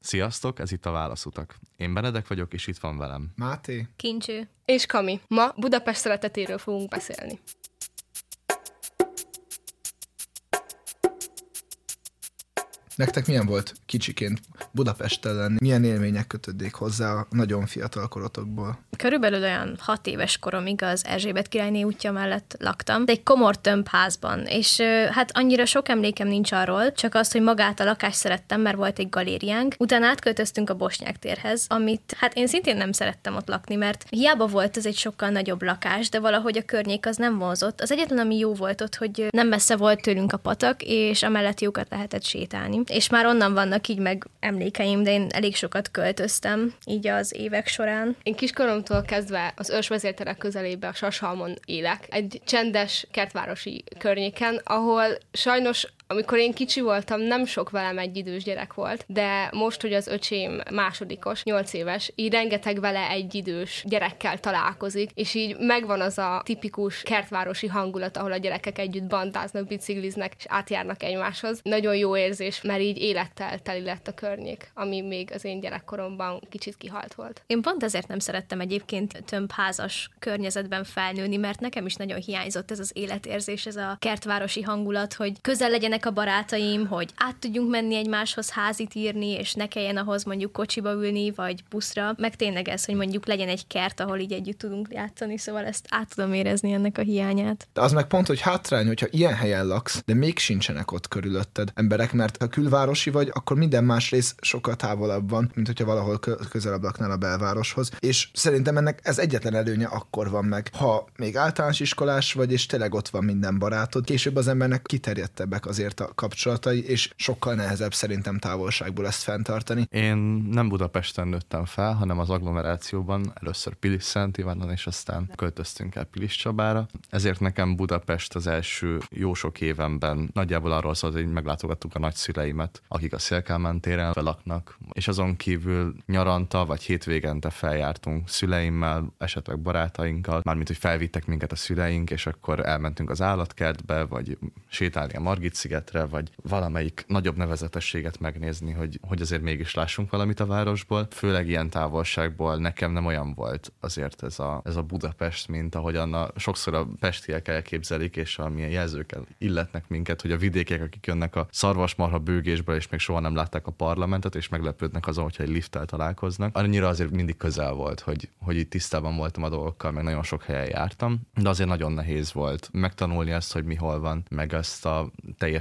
Sziasztok, ez itt a Válaszutak. Én Benedek vagyok, és itt van velem. Máté. Kincső. És Kami. Ma Budapest szeretetéről fogunk beszélni. Nektek milyen volt kicsiként Budapesten lenni? Milyen élmények kötődnék hozzá a nagyon fiatal korotokból? Körülbelül olyan hat éves koromig az Erzsébet királyné útja mellett laktam, de egy komor tömbházban, és ö, hát annyira sok emlékem nincs arról, csak azt, hogy magát a lakást szerettem, mert volt egy galériánk. Utána átköltöztünk a Bosnyák térhez, amit hát én szintén nem szerettem ott lakni, mert hiába volt ez egy sokkal nagyobb lakás, de valahogy a környék az nem vonzott. Az egyetlen, ami jó volt ott, hogy nem messze volt tőlünk a patak, és amellett jókat lehetett sétálni. És már onnan vannak így meg emlékeim, de én elég sokat költöztem így az évek során. Én kiskoromtól kezdve az ősvezérterek közelébe a Sashalmon élek, egy csendes kertvárosi környéken, ahol sajnos amikor én kicsi voltam, nem sok velem egy idős gyerek volt, de most, hogy az öcsém másodikos, nyolc éves, így rengeteg vele egy idős gyerekkel találkozik, és így megvan az a tipikus kertvárosi hangulat, ahol a gyerekek együtt bandáznak, bicikliznek, és átjárnak egymáshoz. Nagyon jó érzés, mert így élettel teli lett a környék, ami még az én gyerekkoromban kicsit kihalt volt. Én pont ezért nem szerettem egyébként tömbházas környezetben felnőni, mert nekem is nagyon hiányzott ez az életérzés, ez a kertvárosi hangulat, hogy közel legyenek a barátaim, hogy át tudjunk menni egymáshoz házit írni, és ne kelljen ahhoz mondjuk kocsiba ülni, vagy buszra, meg tényleg ez, hogy mondjuk legyen egy kert, ahol így együtt tudunk játszani, szóval ezt át tudom érezni ennek a hiányát. De az meg pont, hogy hátrány, hogyha ilyen helyen laksz, de még sincsenek ott körülötted emberek, mert ha külvárosi vagy, akkor minden más rész sokkal távolabb van, mint hogyha valahol kö- közelebb laknál a belvároshoz. És szerintem ennek ez egyetlen előnye akkor van meg, ha még általános iskolás vagy, és tényleg ott van minden barátod. Később az embernek kiterjedtebbek azért a kapcsolatai, és sokkal nehezebb szerintem távolságból ezt fenntartani. Én nem Budapesten nőttem fel, hanem az agglomerációban, először Pilis Szent Ivánon, és aztán költöztünk el Pilis Csabára. Ezért nekem Budapest az első jó sok évenben nagyjából arról szólt, hogy meglátogattuk a nagyszüleimet, akik a Szélkámán téren laknak, és azon kívül nyaranta vagy hétvégente feljártunk szüleimmel, esetleg barátainkkal, mármint, hogy felvittek minket a szüleink, és akkor elmentünk az állatkertbe, vagy sétálni a Margit szigetre, vagy valamelyik nagyobb nevezetességet megnézni, hogy, hogy azért mégis lássunk valamit a városból. Főleg ilyen távolságból nekem nem olyan volt azért ez a, ez a Budapest, mint ahogyan a, sokszor a pestiek elképzelik, és amilyen jelzőkkel illetnek minket, hogy a vidékek, akik jönnek a szarvasmarha bőgésből, és még soha nem látták a parlamentet, és meglepődnek azon, hogyha egy lifttel találkoznak. Annyira azért mindig közel volt, hogy, hogy itt tisztában voltam a dolgokkal, meg nagyon sok helyen jártam, de azért nagyon nehéz volt megtanulni ezt, hogy mi hol van, meg ezt a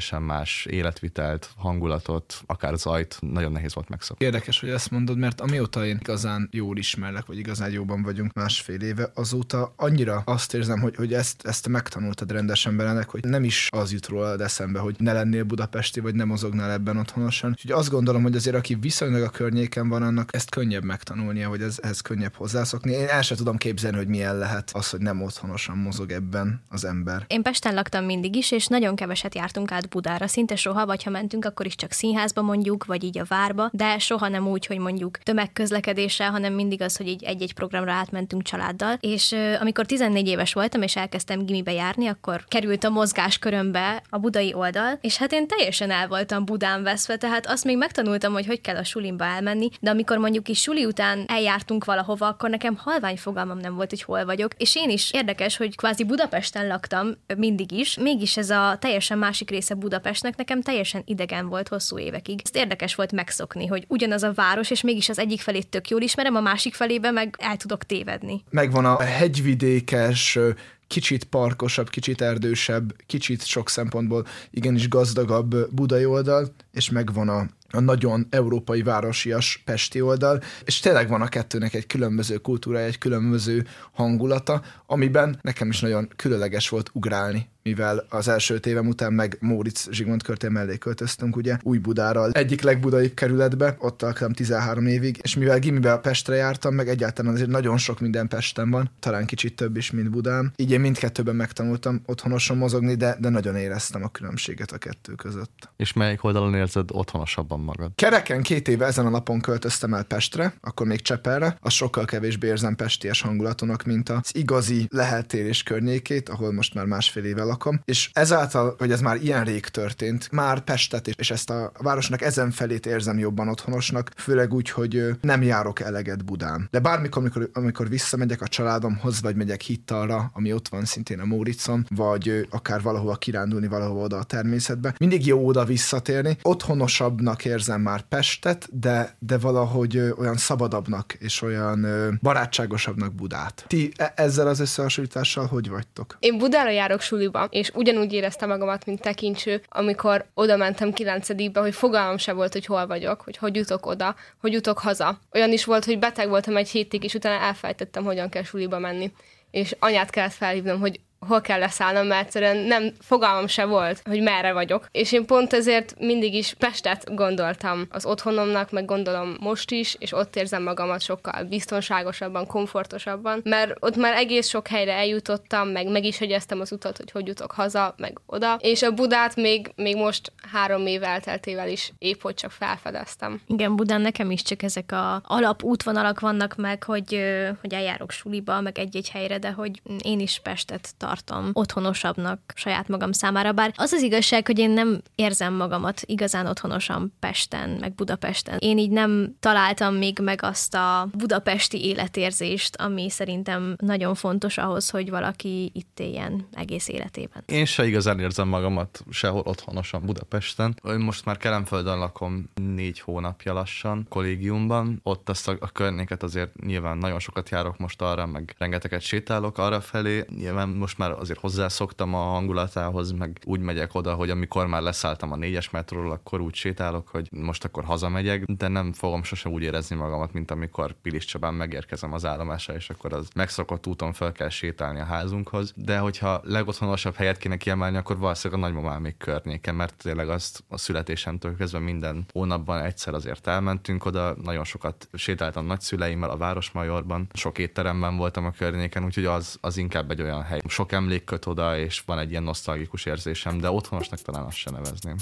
teljesen más életvitelt, hangulatot, akár zajt, nagyon nehéz volt megszokni. Érdekes, hogy ezt mondod, mert amióta én igazán jól ismerlek, vagy igazán jóban vagyunk másfél éve, azóta annyira azt érzem, hogy, hogy ezt, ezt megtanultad rendesen belenek, hogy nem is az jut rólad eszembe, hogy ne lennél budapesti, vagy nem mozognál ebben otthonosan. Úgyhogy azt gondolom, hogy azért aki viszonylag a környéken van, annak ezt könnyebb megtanulnia, vagy ez, ehhez könnyebb hozzászokni. Én el sem tudom képzelni, hogy milyen lehet az, hogy nem otthonosan mozog ebben az ember. Én Pesten laktam mindig is, és nagyon keveset jártunk át Budára, szinte soha, vagy ha mentünk, akkor is csak színházba mondjuk, vagy így a várba, de soha nem úgy, hogy mondjuk tömegközlekedéssel, hanem mindig az, hogy így egy-egy programra átmentünk családdal. És amikor 14 éves voltam, és elkezdtem gimibe járni, akkor került a mozgáskörömbe a budai oldal, és hát én teljesen el voltam Budán veszve, tehát azt még megtanultam, hogy hogy kell a sulimba elmenni, de amikor mondjuk is suli után eljártunk valahova, akkor nekem halvány fogalmam nem volt, hogy hol vagyok. És én is érdekes, hogy kvázi Budapesten laktam mindig is, mégis ez a teljesen másik része Budapestnek nekem teljesen idegen volt hosszú évekig. Ezt érdekes volt megszokni, hogy ugyanaz a város, és mégis az egyik felét tök jól ismerem, a másik felébe meg el tudok tévedni. Megvan a hegyvidékes, kicsit parkosabb, kicsit erdősebb, kicsit sok szempontból igenis gazdagabb budai oldal, és megvan a a nagyon európai városias Pesti oldal, és tényleg van a kettőnek egy különböző kultúrája, egy különböző hangulata, amiben nekem is nagyon különleges volt ugrálni mivel az első évem után meg Móricz Zsigmond körtél mellé költöztünk, ugye, új Budára, egyik legbudai kerületbe, ott alkalom 13 évig, és mivel gimibe a Pestre jártam, meg egyáltalán azért nagyon sok minden Pesten van, talán kicsit több is, mint Budán. Így én mindkettőben megtanultam otthonosan mozogni, de, de nagyon éreztem a különbséget a kettő között. És melyik oldalon érzed otthonosabban magad? Kereken két éve ezen a napon költöztem el Pestre, akkor még Csepelre, az sokkal kevésbé érzem pesties hangulatonak, mint az igazi leheltérés környékét, ahol most már másfél éve lakom lakom, és ezáltal, hogy ez már ilyen rég történt, már Pestet és ezt a városnak ezen felét érzem jobban otthonosnak, főleg úgy, hogy nem járok eleget Budán. De bármikor, amikor, amikor visszamegyek a családomhoz, vagy megyek hittalra, ami ott van szintén a Móricon, vagy akár valahova kirándulni, valahova oda a természetbe, mindig jó oda visszatérni. Otthonosabbnak érzem már Pestet, de, de valahogy olyan szabadabbnak és olyan barátságosabbnak Budát. Ti e- ezzel az összehasonlítással hogy vagytok? Én Budára járok suliba, és ugyanúgy éreztem magamat, mint tekintső, amikor oda mentem kilencedikbe, hogy fogalmam se volt, hogy hol vagyok, hogy hogy jutok oda, hogy jutok haza. Olyan is volt, hogy beteg voltam egy hétig, és utána elfejtettem, hogyan kell suliba menni. És anyát kellett felhívnom, hogy hol kell leszállnom, mert egyszerűen nem fogalmam se volt, hogy merre vagyok. És én pont ezért mindig is Pestet gondoltam az otthonomnak, meg gondolom most is, és ott érzem magamat sokkal biztonságosabban, komfortosabban, mert ott már egész sok helyre eljutottam, meg meg is hegyeztem az utat, hogy hogy jutok haza, meg oda. És a Budát még, még most három év elteltével is épp hogy csak felfedeztem. Igen, Budán nekem is csak ezek a alap útvonalak vannak meg, hogy, hogy eljárok suliba, meg egy-egy helyre, de hogy én is Pestet tartom otthonosabbnak saját magam számára, bár az az igazság, hogy én nem érzem magamat igazán otthonosan Pesten, meg Budapesten. Én így nem találtam még meg azt a budapesti életérzést, ami szerintem nagyon fontos ahhoz, hogy valaki itt éljen egész életében. Én se igazán érzem magamat sehol otthonosan Budapesten. Én most már Kelemföldön lakom négy hónapja lassan, kollégiumban. Ott azt a, a környéket azért nyilván nagyon sokat járok most arra, meg rengeteget sétálok arra felé. Nyilván most már azért hozzászoktam a hangulatához, meg úgy megyek oda, hogy amikor már leszálltam a négyes metróról, akkor úgy sétálok, hogy most akkor hazamegyek, de nem fogom sose úgy érezni magamat, mint amikor Pilis Csabán megérkezem az állomásra, és akkor az megszokott úton fel kell sétálni a házunkhoz. De hogyha legotthonosabb helyet kéne kiemelni, akkor valószínűleg a nagymamám még környéken, mert tényleg azt a születésemtől kezdve minden hónapban egyszer azért elmentünk oda, nagyon sokat sétáltam nagyszüleimmel a Városmajorban, sok étteremben voltam a környéken, úgyhogy az, az inkább egy olyan hely. Sok emlék köt oda, és van egy ilyen nosztalgikus érzésem, de otthonosnak talán azt se nevezném.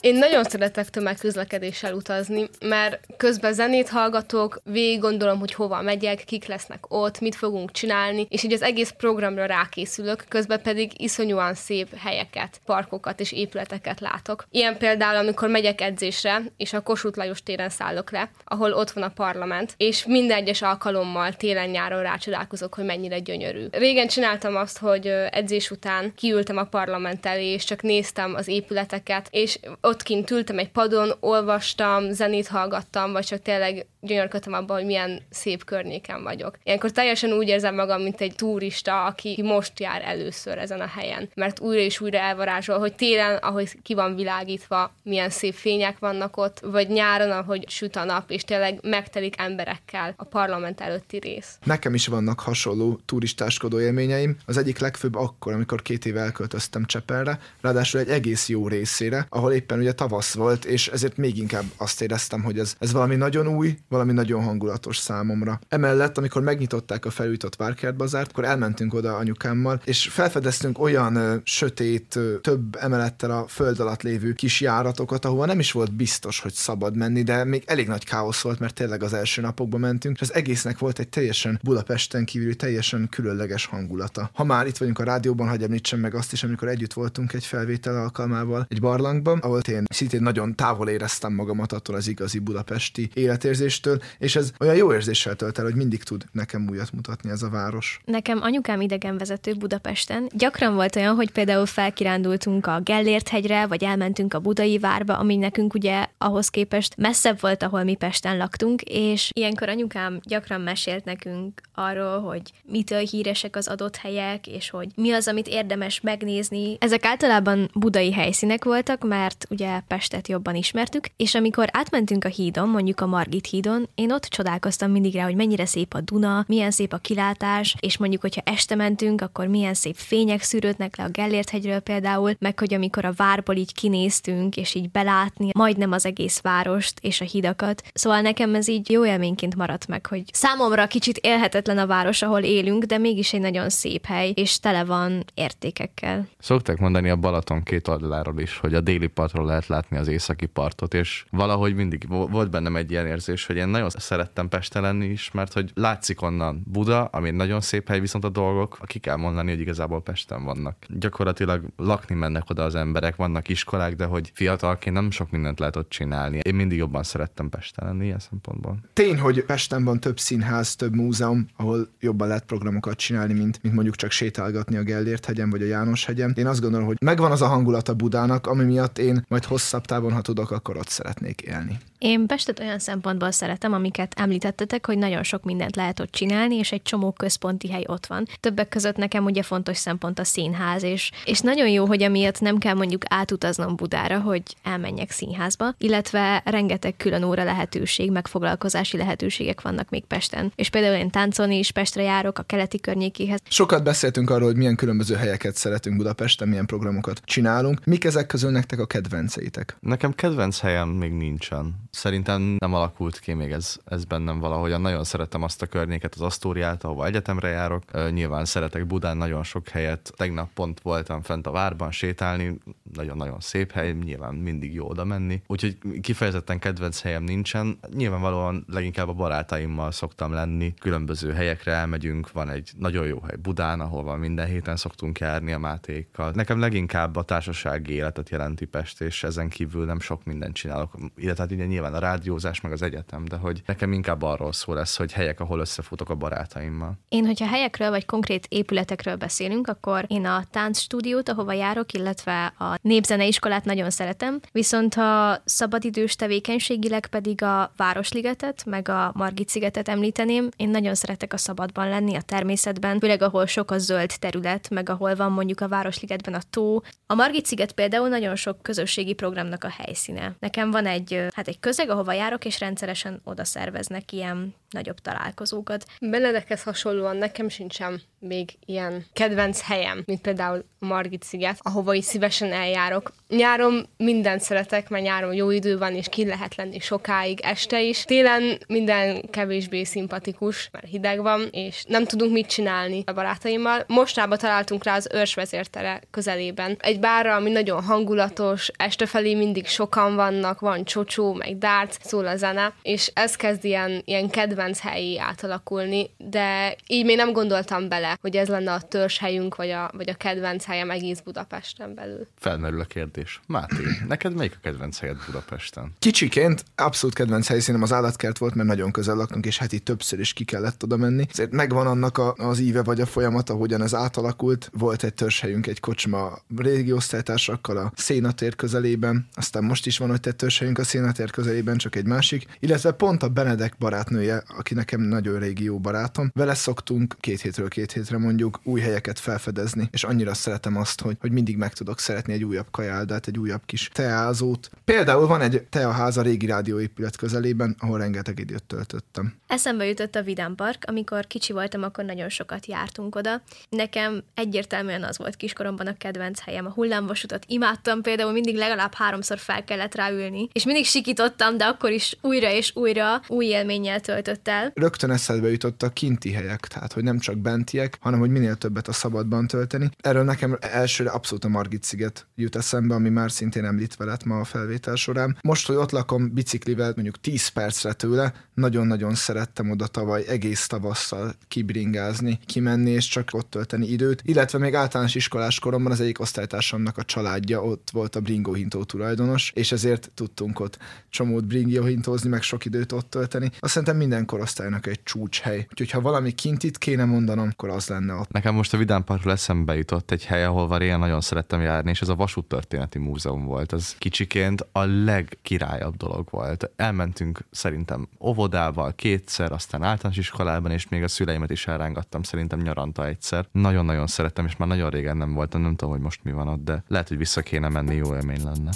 Én nagyon szeretek tömegközlekedéssel utazni, mert közben zenét hallgatok, végig gondolom, hogy hova megyek, kik lesznek ott, mit fogunk csinálni, és így az egész programra rákészülök, közben pedig iszonyúan szép helyeket, parkokat és épületeket látok. Ilyen például, amikor megyek edzésre, és a Kossuth Lajos téren szállok le, ahol ott van a parlament, és minden egyes alkalommal télen-nyáron rácsodálkozok, hogy mennyire gyönyörű. Régen csináltam azt, hogy edzés után kiültem a parlament elé, és csak néztem az épületeket, és ott kint ültem egy padon, olvastam, zenét hallgattam, vagy csak tényleg gyönyörködtem abban, hogy milyen szép környéken vagyok. Ilyenkor teljesen úgy érzem magam, mint egy turista, aki most jár először ezen a helyen, mert újra és újra elvarázsol, hogy télen, ahogy ki van világítva, milyen szép fények vannak ott, vagy nyáron, ahogy süt a nap, és tényleg megtelik emberekkel a parlament előtti rész. Nekem is vannak hasonló turistáskodó élményeim. Az egyik legfőbb akkor, amikor két éve elköltöztem Csepelre, ráadásul egy egész jó részére, ahol éppen ugye tavasz volt, és ezért még inkább azt éreztem, hogy ez, ez valami nagyon új, valami nagyon hangulatos számomra. Emellett, amikor megnyitották a felújított Várkertbazárt, akkor elmentünk oda anyukámmal, és felfedeztünk olyan ö, sötét, ö, több emelettel a föld alatt lévő kis járatokat, ahova nem is volt biztos, hogy szabad menni, de még elég nagy káosz volt, mert tényleg az első napokban mentünk, és az egésznek volt egy teljesen Budapesten kívüli, teljesen különleges hangulata. Ha már itt vagyunk a rádióban, hagyj említsem meg azt is, amikor együtt voltunk egy felvétel alkalmával egy barlangban, ahol én szintén nagyon távol éreztem magamat attól az igazi budapesti életérzéstől, és ez olyan jó érzéssel tölt el, hogy mindig tud nekem újat mutatni ez a város. Nekem anyukám idegenvezető Budapesten. Gyakran volt olyan, hogy például felkirándultunk a Gellért hegyre, vagy elmentünk a Budai várba, ami nekünk ugye ahhoz képest messzebb volt, ahol mi Pesten laktunk, és ilyenkor anyukám gyakran mesélt nekünk arról, hogy mitől híresek az adott helyek, és hogy mi az, amit érdemes megnézni. Ezek általában budai helyszínek voltak, mert ugye Pestet jobban ismertük, és amikor átmentünk a hídon, mondjuk a Margit hídon, én ott csodálkoztam mindig rá, hogy mennyire szép a Duna, milyen szép a kilátás, és mondjuk, hogyha este mentünk, akkor milyen szép fények szűrődnek le a Gellért hegyről például, meg hogy amikor a várból így kinéztünk, és így belátni majdnem az egész várost és a hidakat. Szóval nekem ez így jó élményként maradt meg, hogy számomra kicsit élhetetlen a város, ahol élünk, de mégis egy nagyon szép hely, és tele van értékekkel. Szokták mondani a Balaton két oldaláról is, hogy a déli partról lehet látni az északi partot, és valahogy mindig volt bennem egy ilyen érzés, hogy én nagyon szerettem Pesten lenni is, mert hogy látszik onnan Buda, ami nagyon szép hely, viszont a dolgok, ki kell mondani, hogy igazából Pesten vannak. Gyakorlatilag lakni mennek oda az emberek, vannak iskolák, de hogy fiatalként nem sok mindent lehet ott csinálni. Én mindig jobban szerettem Pesten lenni ilyen szempontból. Tény, hogy Pesten van több színház, több múzeum, ahol jobban lehet programokat csinálni, mint, mint mondjuk csak sétálgatni a Gellért hegyen vagy a János hegyen. Én azt gondolom, hogy megvan az a hangulat a Budának, ami miatt én majd hosszabb távon, ha tudok, akkor ott szeretnék élni. Én Pestet olyan szempontból szeretem, amiket említettetek, hogy nagyon sok mindent lehet ott csinálni, és egy csomó központi hely ott van. Többek között nekem ugye fontos szempont a színház, és, és nagyon jó, hogy amiatt nem kell mondjuk átutaznom Budára, hogy elmenjek színházba, illetve rengeteg külön óra lehetőség, megfoglalkozási lehetőségek vannak még Pesten. És például én táncolni is Pestre járok, a keleti környékéhez. Sokat beszéltünk arról, hogy milyen különböző helyeket szeretünk Budapesten, milyen programokat csinálunk. Mik ezek közül nektek a kedvenceitek? Nekem kedvenc helyem még nincsen. Szerintem nem alakult ki még ez, ez bennem valahogyan. Nagyon szeretem azt a környéket, az Asztóriát, ahova egyetemre járok. Nyilván szeretek Budán nagyon sok helyet. Tegnap pont voltam fent a várban sétálni, nagyon-nagyon szép hely, nyilván mindig jó oda menni. Úgyhogy kifejezetten kedvenc helyem nincsen. Nyilvánvalóan leginkább a barátaimmal szoktam lenni. Különböző helyekre elmegyünk, van egy nagyon jó hely Budán, ahol minden héten szoktunk járni a Mátékkal. Nekem leginkább a társasági életet jelenti Pest, és ezen kívül nem sok mindent csinálok. Illetve hát ugye nyilván a rádiózás, meg az egyetem, de hogy nekem inkább arról szól lesz, hogy helyek, ahol összefutok a barátaimmal. Én, hogyha helyekről vagy konkrét épületekről beszélünk, akkor én a táncstúdiót, ahova járok, illetve a népzeneiskolát nagyon szeretem, viszont a szabadidős tevékenységileg pedig a Városligetet, meg a Margit szigetet említeném. Én nagyon szeretek a szabadban lenni, a természetben, főleg ahol sok a zöld terület, meg ahol van mondjuk a Városligetben a tó. A Margit sziget például nagyon sok közösségi programnak a helyszíne. Nekem van egy, hát egy közeg, ahova járok, és rendszeresen oda szerveznek ilyen nagyobb találkozókat. Benedekhez hasonlóan nekem sincsen még ilyen kedvenc helyem, mint például Margit sziget, ahova is szívesen eljárok. Nyáron mindent szeretek, mert nyáron jó idő van, és ki lehet lenni sokáig, este is. Télen minden kevésbé szimpatikus, mert hideg van, és nem tudunk mit csinálni a barátaimmal. Mostában találtunk rá az őrs vezértere közelében. Egy bárra, ami nagyon hangulatos, este felé mindig sokan vannak, van csocsó, meg dárc, szól a zene, és ez kezd ilyen, ilyen kedvenc helyi átalakulni, de így még nem gondoltam bele, hogy ez lenne a helyünk, vagy a, vagy a kedvenc helyem egész Budapesten belül. Felmerül a kérdés. Máté, neked melyik a kedvenc helyed Budapesten? Kicsiként abszolút kedvenc helyszínem az állatkert volt, mert nagyon közel laktunk, és heti többször is ki kellett oda menni. Ezért megvan annak a, az íve vagy a folyamata, hogyan ez átalakult. Volt egy törzshelyünk, egy kocsma régi osztálytársakkal a szénatér közelében, aztán most is van ott egy törzshelyünk a szénatér közelében, csak egy másik, illetve pont a Benedek barátnője, aki nekem nagyon régi jó barátom, vele szoktunk két hétről két hétre mondjuk új helyeket felfedezni, és annyira szeretem azt, hogy, hogy mindig meg tudok szeretni egy újabb kajáldát, egy újabb kis teázót. Például van egy teaház a régi rádióépület közelében, ahol rengeteg időt töltöttem. Eszembe jutott a Vidám Park, amikor kicsi voltam, akkor nagyon sokat jártunk oda. Nekem egyértelműen az volt kiskoromban a kedvenc helyem, a hullámvasutat imádtam, például mindig legalább háromszor fel kellett ráülni, és mindig sikítottam, de akkor is újra és újra új élménnyel töltött el. Rögtön eszedbe jutott a kinti helyek, tehát hogy nem csak bentiek, hanem hogy minél többet a szabadban tölteni. Erről nekem elsőre abszolút a Margit sziget jut eszembe, ami már szintén említve lett ma a felvétel során. Most, hogy ott lakom biciklivel mondjuk 10 percre tőle, nagyon-nagyon szerettem oda tavaly egész tavasszal kibringázni, kimenni és csak ott tölteni időt. Illetve még általános iskolás koromban az egyik osztálytársamnak a családja ott volt a bringóhintó tulajdonos, és ezért tudtunk ott csomót bringóhintózni, meg sok időt ott tölteni. Azt szerintem minden korosztálynak egy csúcshely. Úgyhogy ha valami kint itt kéne mondanom, akkor az lenne ott. Nekem most a Vidám Parkról eszembe jutott egy hely, ahol régen nagyon szerettem járni, és ez a Vasúttörténeti Múzeum volt. Ez kicsiként a legkirályabb dolog volt. Elmentünk szerintem óvodával kétszer, aztán általános iskolában, és még a szüleimet is elrángattam szerintem nyaranta egyszer. Nagyon-nagyon szerettem, és már nagyon régen nem voltam, nem tudom, hogy most mi van ott, de lehet, hogy vissza kéne menni, jó élmény lenne.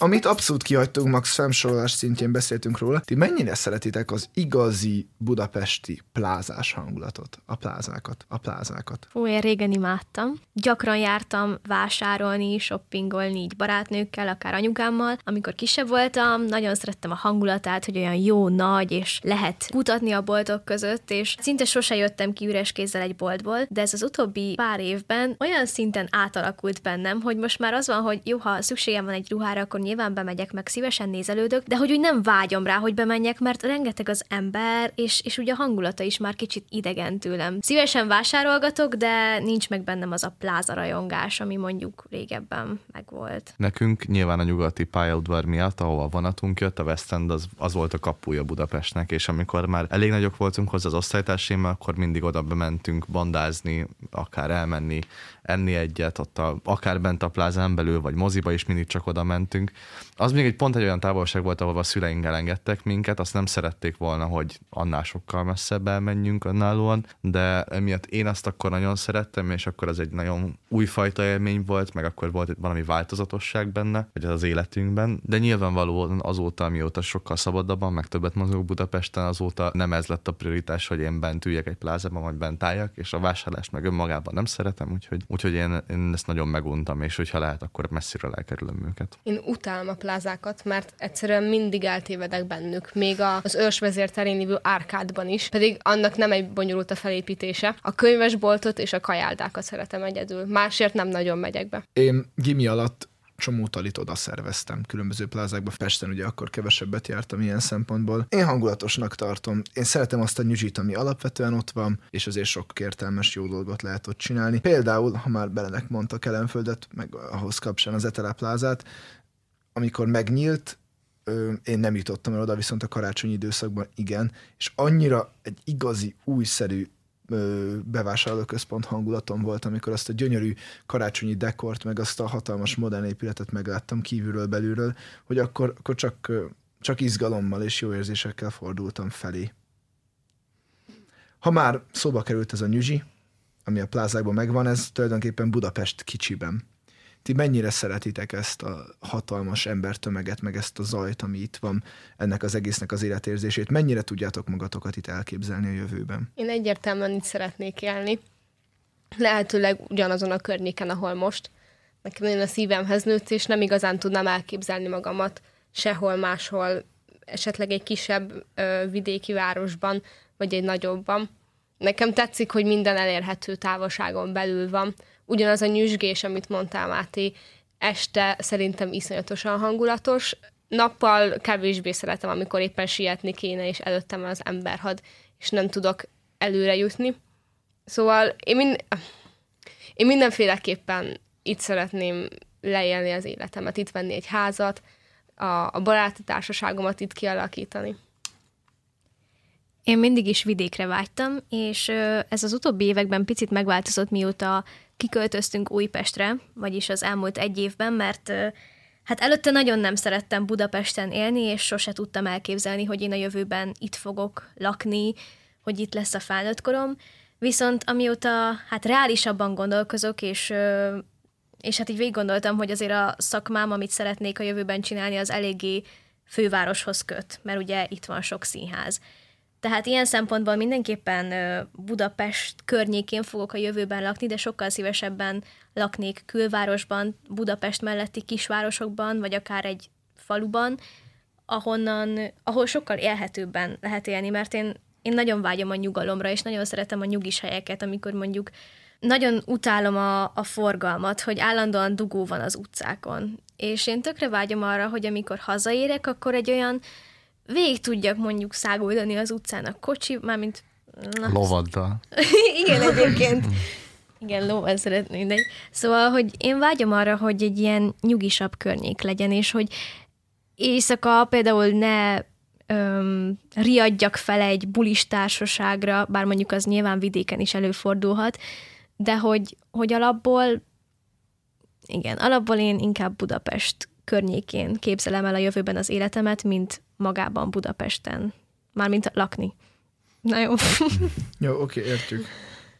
Amit abszolút kihagytunk, max felsorolás szintjén beszéltünk róla, ti mennyire szeretitek az igazi budapesti plázás hangulatot, a plázákat, a plázákat? Ó, én régen imádtam. Gyakran jártam vásárolni, shoppingolni így barátnőkkel, akár anyukámmal. Amikor kisebb voltam, nagyon szerettem a hangulatát, hogy olyan jó, nagy, és lehet kutatni a boltok között, és szinte sose jöttem ki üres kézzel egy boltból, de ez az utóbbi pár évben olyan szinten átalakult bennem, hogy most már az van, hogy jó, ha szükségem van egy ruhára, akkor nyilván bemegyek, meg szívesen nézelődök, de hogy úgy nem vágyom rá, hogy bemenjek, mert rengeteg az ember, és, és ugye a hangulata is már kicsit idegen tőlem. Szívesen vásárolgatok, de nincs meg bennem az a pláza rajongás, ami mondjuk régebben megvolt. Nekünk nyilván a nyugati pályaudvar miatt, ahol a vonatunk jött, a West End az, az volt a kapuja Budapestnek, és amikor már elég nagyok voltunk hozzá az osztálytársaimmal, akkor mindig oda bementünk bandázni, akár elmenni, enni egyet, ott a, akár bent a plázán belül, vagy moziba is mindig csak oda mentünk. Az még egy pont egy olyan távolság volt, ahol a szüleink elengedtek minket, azt nem szerették volna, hogy annál sokkal messzebb elmenjünk önállóan, de emiatt én azt akkor nagyon szerettem, és akkor az egy nagyon újfajta élmény volt, meg akkor volt valami változatosság benne, vagy az életünkben, de nyilvánvalóan azóta, amióta sokkal szabadabban, meg többet mozgok Budapesten, azóta nem ez lett a prioritás, hogy én bent üljek egy plázában, vagy bent álljak, és a vásárlást meg önmagában nem szeretem, úgyhogy, úgyhogy én, én ezt nagyon meguntam, és hogyha lehet, akkor messziről elkerülöm őket. Én utálom a plázákat, mert egyszerűen mindig eltévedek bennük, még az őrsvezér terén lévő árkádban is, pedig annak nem egy bonyolult a felépítése. A könyvesboltot és a kajáldákat szeretem egyedül, másért nem nagyon megyek be. Én gimi alatt csomó talit oda szerveztem különböző plázákba. Pesten ugye akkor kevesebbet jártam ilyen szempontból. Én hangulatosnak tartom. Én szeretem azt a nyüzsit, ami alapvetően ott van, és azért sok értelmes jó dolgot lehet ott csinálni. Például, ha már belenek mondta Kelenföldet, meg ahhoz kapcsán az Etele plázát, amikor megnyílt, én nem jutottam el oda, viszont a karácsonyi időszakban igen, és annyira egy igazi, újszerű bevásárlóközpont hangulatom volt, amikor azt a gyönyörű karácsonyi dekort, meg azt a hatalmas modern épületet megláttam kívülről, belülről, hogy akkor, akkor csak, csak izgalommal és jó érzésekkel fordultam felé. Ha már szóba került ez a nyüzsi, ami a plázákban megvan, ez tulajdonképpen Budapest kicsiben. Ti mennyire szeretitek ezt a hatalmas embertömeget, meg ezt a zajt, ami itt van, ennek az egésznek az életérzését? Mennyire tudjátok magatokat itt elképzelni a jövőben? Én egyértelműen itt szeretnék élni. Lehetőleg ugyanazon a környéken, ahol most. Nekem én a szívemhez nőtt, és nem igazán tudnám elképzelni magamat sehol máshol, esetleg egy kisebb ö, vidéki városban, vagy egy nagyobban. Nekem tetszik, hogy minden elérhető távolságon belül van, ugyanaz a nyüzsgés, amit mondtál, Máté, este szerintem iszonyatosan hangulatos. Nappal kevésbé szeretem, amikor éppen sietni kéne, és előttem az emberhad, és nem tudok előre jutni. Szóval én, mind, én mindenféleképpen itt szeretném leélni az életemet, itt venni egy házat, a, a baráti társaságomat itt kialakítani. Én mindig is vidékre vágytam, és ez az utóbbi években picit megváltozott, mióta kiköltöztünk Újpestre, vagyis az elmúlt egy évben, mert hát előtte nagyon nem szerettem Budapesten élni, és sose tudtam elképzelni, hogy én a jövőben itt fogok lakni, hogy itt lesz a felnőtt korom. Viszont amióta hát reálisabban gondolkozok, és és hát így végig gondoltam, hogy azért a szakmám, amit szeretnék a jövőben csinálni, az eléggé fővároshoz köt, mert ugye itt van sok színház. Tehát ilyen szempontból mindenképpen Budapest környékén fogok a jövőben lakni, de sokkal szívesebben laknék külvárosban, Budapest melletti kisvárosokban, vagy akár egy faluban, ahonnan, ahol sokkal élhetőbben lehet élni, mert én, én nagyon vágyom a nyugalomra, és nagyon szeretem a nyugis helyeket, amikor mondjuk nagyon utálom a, a forgalmat, hogy állandóan dugó van az utcákon. És én tökre vágyom arra, hogy amikor hazaérek, akkor egy olyan végig tudjak mondjuk száguldani az utcán a kocsi, mármint... Na, Lovaddal. Igen, egyébként. Igen, lóval szeretnék, de... Szóval, hogy én vágyom arra, hogy egy ilyen nyugisabb környék legyen, és hogy éjszaka például ne öm, riadjak fel egy bulis társaságra, bár mondjuk az nyilván vidéken is előfordulhat, de hogy, hogy alapból igen, alapból én inkább Budapest környékén képzelem el a jövőben az életemet, mint magában Budapesten. Mármint lakni. Na jó. jó, oké, értjük.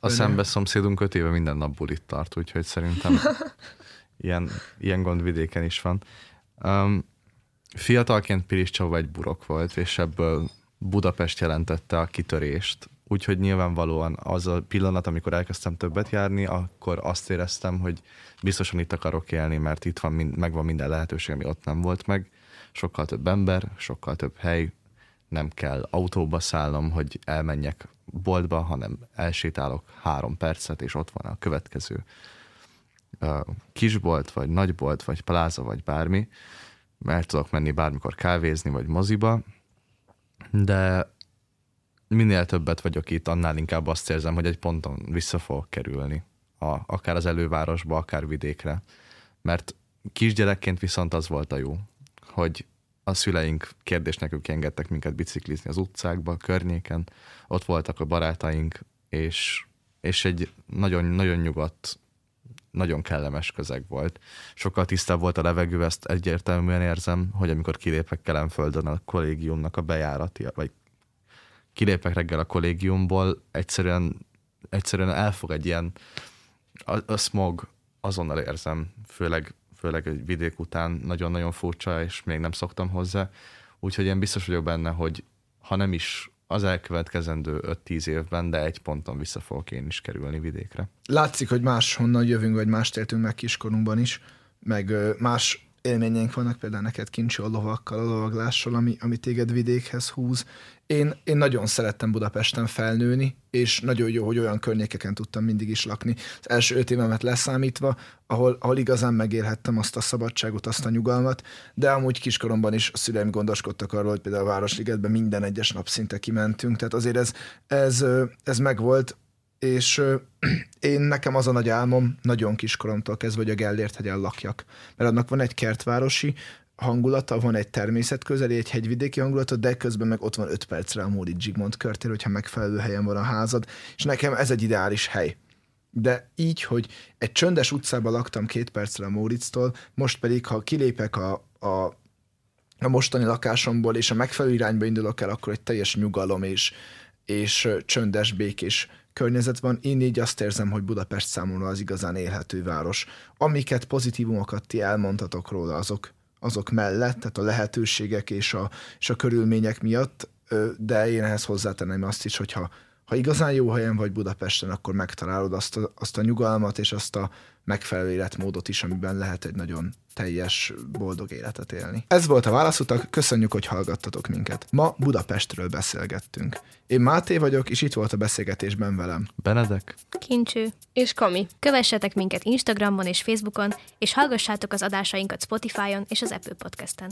A szembe szomszédunk öt éve minden nap bulit tart, úgyhogy szerintem ilyen, ilyen gond vidéken is van. Um, fiatalként Pilis Csaba egy burok volt, és ebből Budapest jelentette a kitörést. Úgyhogy nyilvánvalóan az a pillanat, amikor elkezdtem többet járni, akkor azt éreztem, hogy biztosan itt akarok élni, mert itt van, megvan minden lehetőség, ami ott nem volt meg. Sokkal több ember, sokkal több hely, nem kell autóba szállnom, hogy elmenjek boltba, hanem elsétálok három percet, és ott van a következő kisbolt, vagy nagybolt, vagy pláza, vagy bármi. Mert tudok menni bármikor kávézni, vagy moziba, de minél többet vagyok itt, annál inkább azt érzem, hogy egy ponton vissza fogok kerülni, a, akár az elővárosba, akár vidékre. Mert kisgyerekként viszont az volt a jó, hogy a szüleink kérdés nekünk engedtek minket biciklizni az utcákba, a környéken, ott voltak a barátaink, és, és egy nagyon, nagyon nyugodt, nagyon kellemes közeg volt. Sokkal tisztább volt a levegő, ezt egyértelműen érzem, hogy amikor kilépek Kelemföldön a kollégiumnak a bejárati, vagy kilépek reggel a kollégiumból, egyszerűen, egyszerűen elfog egy ilyen, a, a smog azonnal érzem, főleg, főleg egy vidék után nagyon-nagyon furcsa, és még nem szoktam hozzá. Úgyhogy én biztos vagyok benne, hogy ha nem is az elkövetkezendő 5-10 évben, de egy ponton vissza fogok én is kerülni vidékre. Látszik, hogy máshonnan jövünk, vagy mást éltünk meg kiskorunkban is, meg más élményeink vannak, például neked kincsi a lovakkal, a lovaglással, ami, ami téged vidékhez húz. Én, én nagyon szerettem Budapesten felnőni, és nagyon jó, hogy olyan környékeken tudtam mindig is lakni. Az első öt évemet leszámítva, ahol, ahol igazán megélhettem azt a szabadságot, azt a nyugalmat, de amúgy kiskoromban is a szüleim gondoskodtak arról, hogy például a Városligetben minden egyes nap szinte kimentünk, tehát azért ez, ez, ez megvolt, és én nekem az a nagy álmom, nagyon kiskoromtól kezdve, hogy a Gellért hegyen lakjak. Mert annak van egy kertvárosi hangulata, van egy természetközeli, egy hegyvidéki hangulata, de közben meg ott van öt percre a Móri Zsigmond körtér, hogyha megfelelő helyen van a házad, és nekem ez egy ideális hely. De így, hogy egy csöndes utcában laktam két percre a Móricztól, most pedig, ha kilépek a, a, a mostani lakásomból, és a megfelelő irányba indulok el, akkor egy teljes nyugalom és, és csöndes, békés környezet van, én így azt érzem, hogy Budapest számomra az igazán élhető város. Amiket pozitívumokat ti elmondhatok róla, azok, azok mellett, tehát a lehetőségek és a, és a körülmények miatt, de én ehhez hozzátenném azt is, hogyha ha igazán jó helyen vagy Budapesten, akkor megtalálod azt a, azt a nyugalmat és azt a megfelelő életmódot is, amiben lehet egy nagyon teljes, boldog életet élni. Ez volt a Válaszutak, köszönjük, hogy hallgattatok minket. Ma Budapestről beszélgettünk. Én Máté vagyok, és itt volt a beszélgetésben velem. Benedek. Kincső. És Kami. Kövessetek minket Instagramon és Facebookon, és hallgassátok az adásainkat Spotify-on és az Apple Podcast-en.